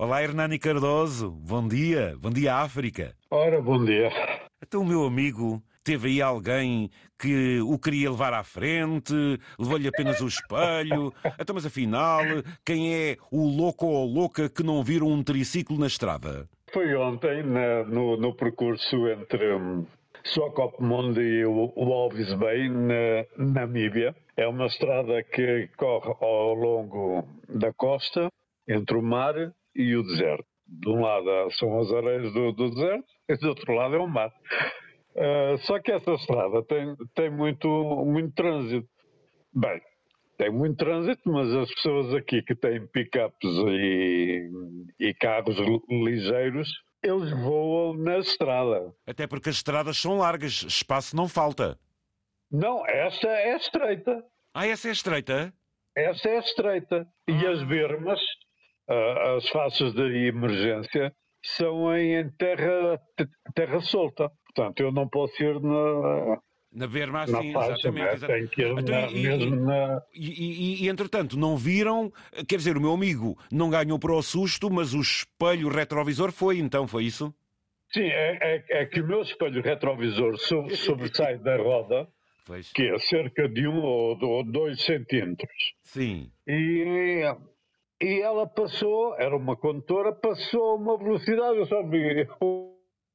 Olá, Hernani Cardoso. Bom dia. Bom dia, África. Ora, bom dia. Então, o meu amigo, teve aí alguém que o queria levar à frente, levou-lhe apenas o espelho. Então, mas afinal, quem é o louco ou louca que não viram um triciclo na estrada? Foi ontem, na, no, no, percurso entre um, Swakopmund e o, o Alves Bay, na Namíbia. É uma estrada que corre ao longo da costa, entre o mar e o deserto. De um lado são as areias do, do deserto e do outro lado é o mar. Uh, só que essa estrada tem, tem muito, muito trânsito. Bem, tem muito trânsito, mas as pessoas aqui que têm pickups e, e carros ligeiros, eles voam na estrada. Até porque as estradas são largas, espaço não falta. Não, esta é estreita. Ah, essa é estreita? Essa é estreita. Ah. E as bermas, as faces de emergência, são em terra, terra solta. Portanto, eu não posso ir na, na berma, assim, faixa, exatamente. exatamente. Que ir então, na, e, na... E, e, e, entretanto, não viram, quer dizer, o meu amigo não ganhou para o susto, mas o espelho retrovisor foi, então, foi isso? Sim, é, é, é que o meu espelho retrovisor sobressai da roda, pois. que é cerca de um ou dois centímetros. Sim. E, e ela passou, era uma condutora, passou uma velocidade, eu só vi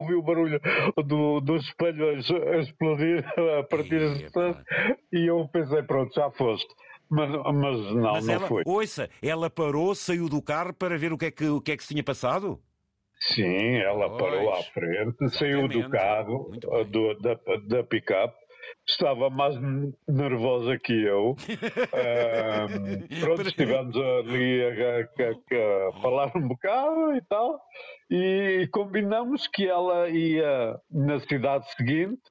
ouvi o barulho do, do espelho a, explodir a partir de distância e eu pensei, pronto, já foste. Mas, mas não, mas não ela, foi. Ouça, ela parou, saiu do carro para ver o que é que, o que, é que se tinha passado? Sim, ela pois, parou à frente, saiu do carro, do, da, da pick-up, estava mais nervosa que eu. um, pronto, estivemos ali a, a, a, falar um bocado e tal, e combinamos que ela ia na cidade seguinte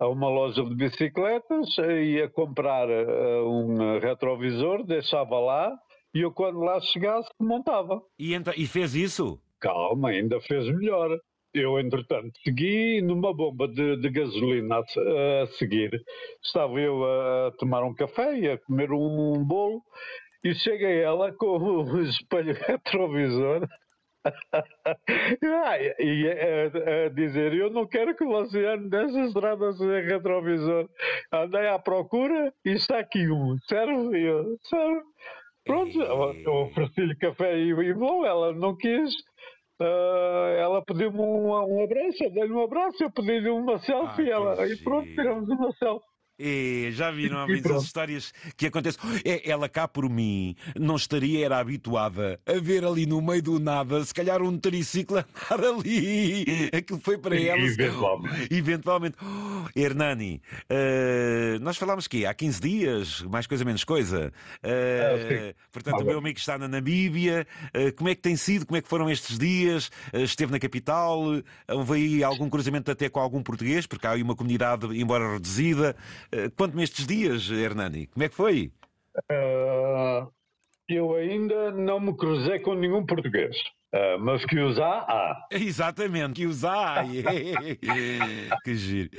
a uma loja de bicicletas, ia comprar uh, um retrovisor, deixava lá, e eu quando lá chegasse montava. E, então, e fez isso? Calma, ainda fez melhor. Eu, entretanto, segui numa bomba de, de gasolina a, a, seguir. Estava eu a tomar um café e a comer um, um bolo e chega ela com o espelho retrovisor e a, a, dizer: Eu não quero que você ande nessas estradas sem retrovisor. Andei à procura e está aqui um. Serve? Eu, serve. Pronto, eu ofereci-lhe café e, e ela não quis. Uh, ela pediu-me um, um abraço, eu dei-lhe um abraço, eu pedi-lhe uma selfie, ah, ela, e pronto, tiramos uma selfie. E já viram as histórias que acontecem? É, ela cá por mim não estaria, era habituada a ver ali no meio do nada, se calhar um triciclo andar ali. Aquilo foi para ela. Eventualmente. Eventualmente. Oh, Hernani, uh, nós falámos que há 15 dias, mais coisa menos coisa. Uh, portanto, ah, o meu amigo está na Namíbia. Uh, como é que tem sido? Como é que foram estes dias? esteve na capital? Houve aí algum cruzamento até com algum português? Porque há aí uma comunidade, embora reduzida. Eh, quanto-me estes dias, Hernani? Como é que foi? Uh, eu ainda não me cruzei com nenhum português. Uh, mas que os há, há. Exatamente, que os há. que giro.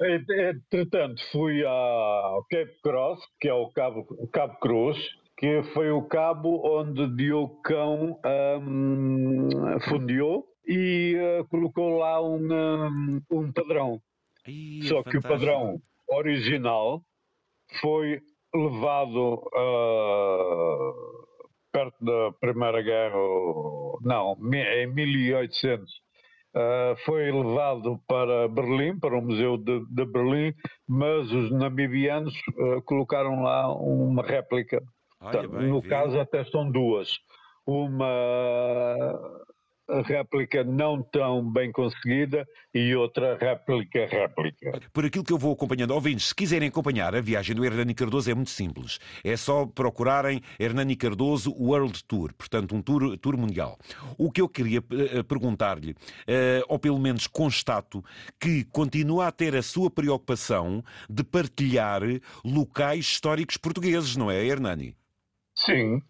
Entretanto, fui ao Cape Cross, que é o Cabo, Cabo Cruz, que foi o cabo onde Diocão um, fundiou e uh, colocou lá um, um padrão. Ih, Só fantástico. que o padrão original foi levado uh, perto da Primeira Guerra, não, em 1800, uh, ah, foi levado para Berlim, para o Museu de, de Berlim, mas os namibianos uh, colocaram lá uma réplica. Olha, bem, no caso, até são duas. Uma réplica não tão bem conseguida e outra réplica réplica. Por aquilo que eu vou acompanhando, ouvintes, se quiserem acompanhar a viagem do Hernani Cardoso é muito simples. É só procurarem Hernani Cardoso World Tour, portanto um tour, tour mundial. O que eu queria uh, perguntar-lhe, uh, ou pelo menos constato, que continua a ter a sua preocupação de partilhar locais históricos portugueses, não é, Hernani? Sim,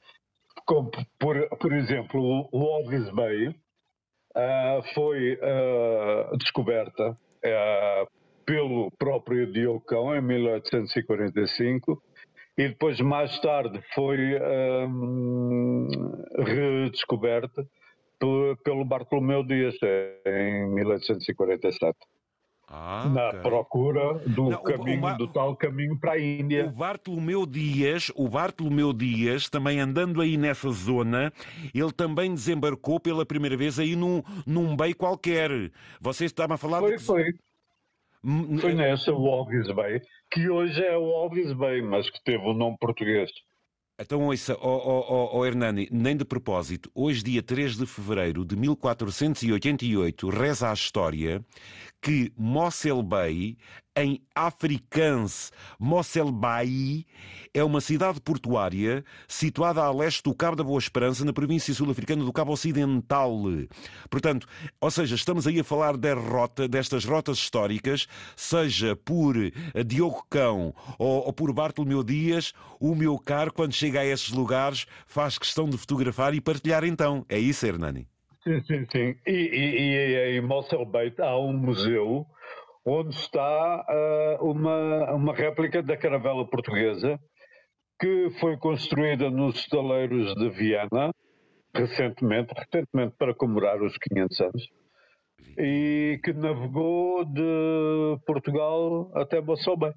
como por, por exemplo o Alves Bay, uh, foi uh, descoberta uh, pelo próprio Diocão em 1845 e depois mais tarde foi redescoberta pelo Bartolomeu Dias em 1847. Ah, na okay. procura do Não, caminho, o, o, do tal caminho para a Índia. O Bartolomeu Dias, o Bartolomeu Dias, também andando aí nessa zona, ele também desembarcou pela primeira vez aí num, num bay qualquer. Você estava a falar foi, de... Foi, foi. Eh, nessa, o Alves Bay, que hoje é o Alves Bay, mas que teve o um nome português. Então, ouça, oh, oh, oh, oh, Hernani, nem de propósito, hoje, dia 3 de fevereiro de 1488, reza a história que Mossel Bay, em africans, Mossel Bay, é uma cidade portuária situada a leste do Cabo da Boa Esperança, na província sul-africana do Cabo Ocidental. Portanto, ou seja, estamos aí a falar da rota, destas rotas históricas, seja por Diogo Cão ou, ou por Bartolomeu Dias, o meu caro, quando chega a esses lugares, faz questão de fotografar e partilhar então. É isso, Hernani? Sim, sim, sim. E, e, e em Mossel Beit há um museu onde está uh, uma, uma réplica da caravela portuguesa que foi construída nos estaleiros de Viana recentemente, recentemente para comemorar os 500 anos e que navegou de Portugal até Beit.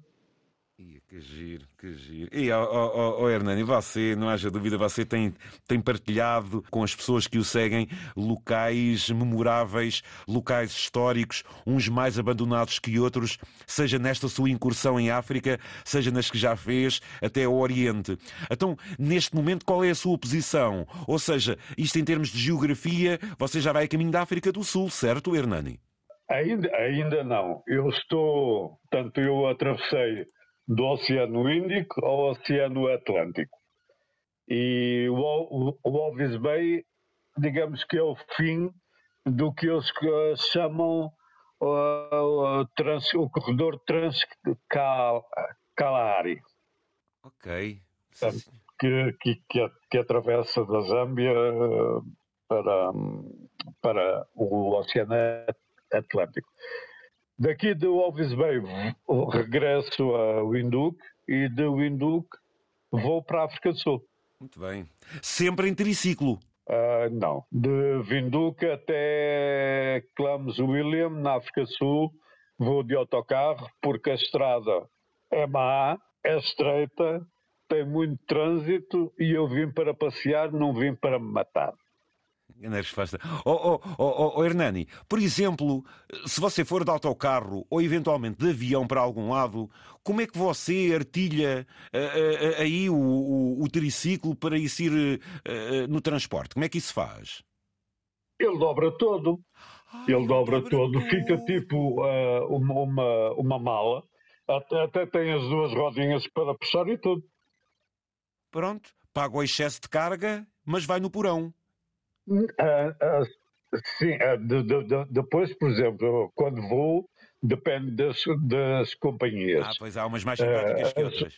Que giro, que giro. E, oh, oh, oh, Hernani, você, não haja dúvida, você tem, tem partilhado com as pessoas que o seguem locais memoráveis, locais históricos, uns mais abandonados que outros, seja nesta sua incursão em África, seja nas que já fez, até ao Oriente. Então, neste momento, qual é a sua posição? Ou seja, isto em termos de geografia, você já vai a caminho da África do Sul, certo, Hernani? Ainda, ainda não. Eu estou, tanto eu atravessei do Oceano Índico ao Oceano Atlântico. E o, o, o Alves Bay, digamos que é o fim do que eles chamam uh, o, trans, o corredor Transkalahari. Ok. Que, que, que, que, atravessa da Zâmbia uh, para, para o Oceano Atlântico. Daqui de Alves Bay regresso a Windhoek e de Windhoek vou para a África do Sul. Muito bem. Sempre em triciclo? Uh, não. De Windhoek até Clams William, na África do Sul, vou de autocarro porque a estrada é má, é estreita, tem muito trânsito e eu vim para passear, não vim para me matar. Grande resposta. Oh, oh, oh, oh, Hernani, por exemplo, se você for de autocarro ou eventualmente de avião para algum lado, como é que você artilha uh, uh, aí o, o, o, triciclo para isso ir uh, no transporte? Como é que isso faz? Ele dobra todo. Ele dobra, todo. Fica tipo uma, uma, uma mala. Até, até tem as duas rodinhas para puxar e tudo. Pronto. Paga o excesso de carga, mas vai no porão. Uh, uh, sim, uh, de, de, de, depois, por exemplo, quando vou, depende das, das companhias. Ah, pois há umas mais simpáticas que outras.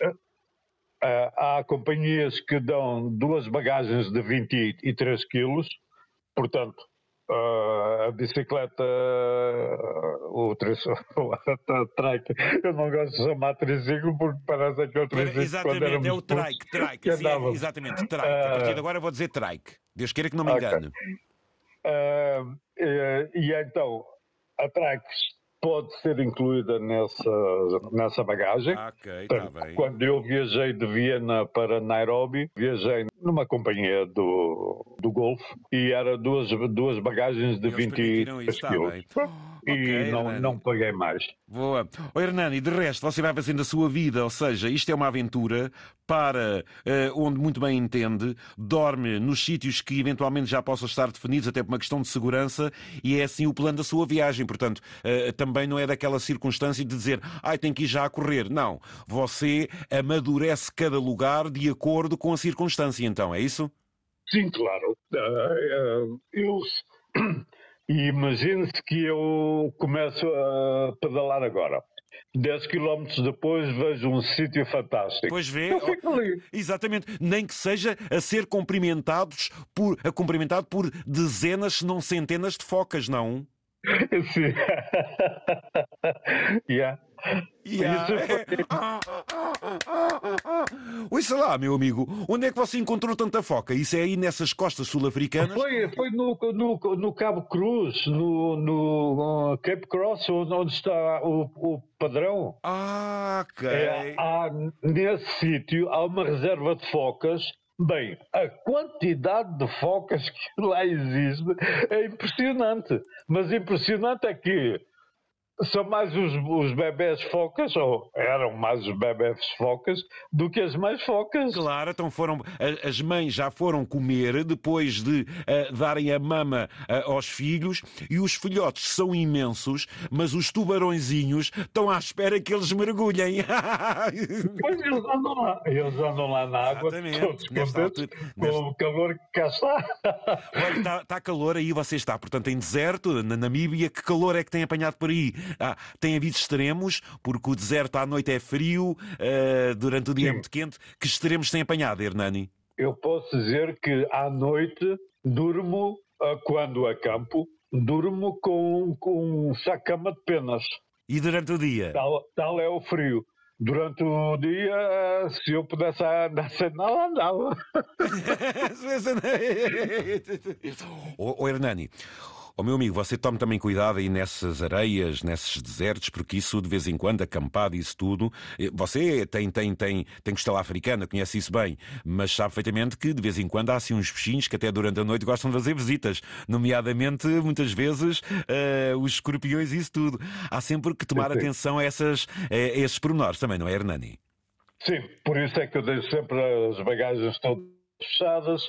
há companhias que dão duas bagagens de 23 quilos, portanto, a bicicleta, o trike, eu não gosto de chamar triciclo porque parece que é o triciclo. Exatamente, é o trike, trike, sim, é, exatamente, trike. A partir de agora vou dizer trike. Deus queira que não me engane. Okay. Uh, e, então, a Trax pode ser incluída nessa, nessa bagagem. Ok, está bem. Quando eu viajei de Viena para Nairobi, viajei numa companhia do, do Golfo e era duas, duas bagagens de 20 quilos. E okay, não, não paguei mais. Boa. Oh, Hernani, de resto, você vai fazendo a sua vida, ou seja, isto é uma aventura para uh, onde muito bem entende, dorme nos sítios que eventualmente já possam estar definidos, até por uma questão de segurança, e é assim o plano da sua viagem. Portanto, uh, também não é daquela circunstância de dizer, ai, tem que ir já a correr. Não. Você amadurece cada lugar de acordo com a circunstância então, é isso? Sim, claro. Uh, eu imagine-se que eu começo a pedalar agora. 10 km depois vejo um sítio fantástico. Pois vê, eu fico ali. exatamente, nem que seja a ser cumprimentados por, a cumprimentado por dezenas, se não centenas de focas, não? Sim. yeah. Yeah. Ouça lá, meu amigo, onde é que você encontrou tanta foca? Isso é aí nessas costas sul-africanas? Foi, foi no, no, no, Cabo Cruz, no, no Cape Cross, onde está o, o padrão. Ah, ok. É, há, nesse sítio há uma reserva de focas Bem, a quantidade de focas que lá existe é impressionante. Mas impressionante é que são mais os, os bebés focas, ou eram mais os bebés focas, do que as mães focas. Claro, então foram, as mães já foram comer depois de uh, darem a mama uh, aos filhos e os filhotes são imensos, mas os tubarõezinhos estão à espera que eles mergulhem. pois eles andam lá, eles andam lá na água, Exatamente. todos contentes com o calor que cá está. Olha, está, está calor aí, você está, portanto, em deserto, na Namíbia, que calor é que tem apanhado por aí? Ah, tem havido extremos, porque o deserto à noite é frio, uh, durante o dia é Sim. é muito quente. Que extremos tem apanhado, Hernani? Eu posso dizer que à noite durmo, uh, quando acampo, durmo com, com um sacama de penas. E durante o dia? Tal, tal é o frio. Durante o dia, se eu pudesse andar sem nada, andava. o Hernani, Oh, meu amigo, você tome também cuidado aí nessas areias, nesses desertos, porque isso de vez em quando, acampado, isso tudo. Eh, você tem, tem, tem, tem costela africana, conhece isso bem, mas sabe perfeitamente que de vez em quando há assim uns peixinhos que até durante a noite gostam de fazer visitas, nomeadamente, muitas vezes, uh, os escorpiões e isso tudo. Há sempre que tomar atenção a, essas, a esses pormenores também, não é, Hernani? Sim, por isso é que eu deixo sempre as bagagens todas fechadas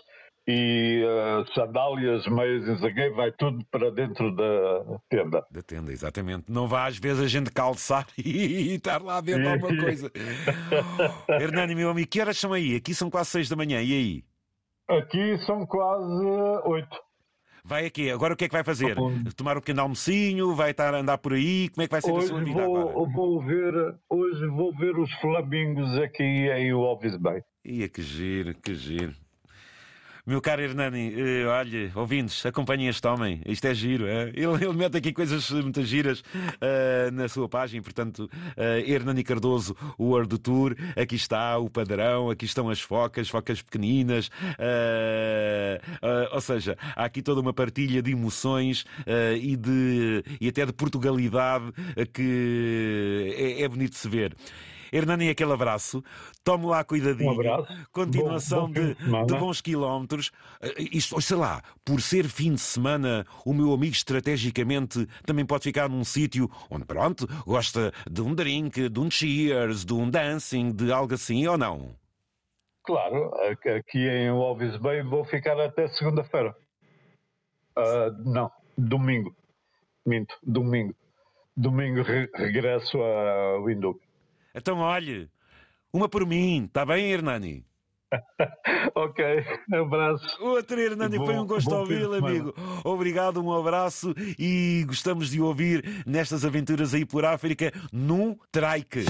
e uh, sandálias, meias e vai tudo para dentro da tenda. Da tenda, exatamente. Não vá às vezes a gente calçar e estar lá dentro alguma coisa. Hernani, meu amigo, que horas são aí? Aqui são quase seis da manhã, e aí? Aqui são quase oito. Vai aqui, agora o que é que vai fazer? Tomar um pequeno almocinho, vai estar a andar por aí, como é que vai ser hoje a sua vida vou, agora? Vou ver, hoje vou ver os flamingos aqui em Walvis Bay. Ia que giro, que giro. Meu caro Hernani, eh, olha, ouvintes, acompanhem este homem, isto é giro. É? Ele, ele mete aqui coisas muito giras uh, na sua página, portanto, Hernani Cardoso, o World Tour, aqui está o padrão, aqui estão as focas, focas pequeninas, ou seja, há aqui toda uma partilha de emoções e, de, e até de Portugalidade que é, é bonito de se ver. Hernani, aquele abraço. Tome lá cuidadinho. Um abraço. Continuação bom, bom de, de, bons quilómetros. Eh, isto, sei lá, por ser fim de semana, o meu amigo estrategicamente também pode ficar num sítio onde, pronto, gosta de um drink, de um cheers, de um dancing, de algo assim, ou não? Claro, aqui em Alves Bay vou ficar até segunda-feira. Uh, não, domingo. Minto, domingo. Domingo re regresso a Windhoek. Então, olhe, uma por mim, está bem, Hernani? ok, um abraço. Outro Hernani, foi um gosto ouvi-lo, amigo. Obrigado, um abraço e gostamos de ouvir nestas aventuras aí por África num trike.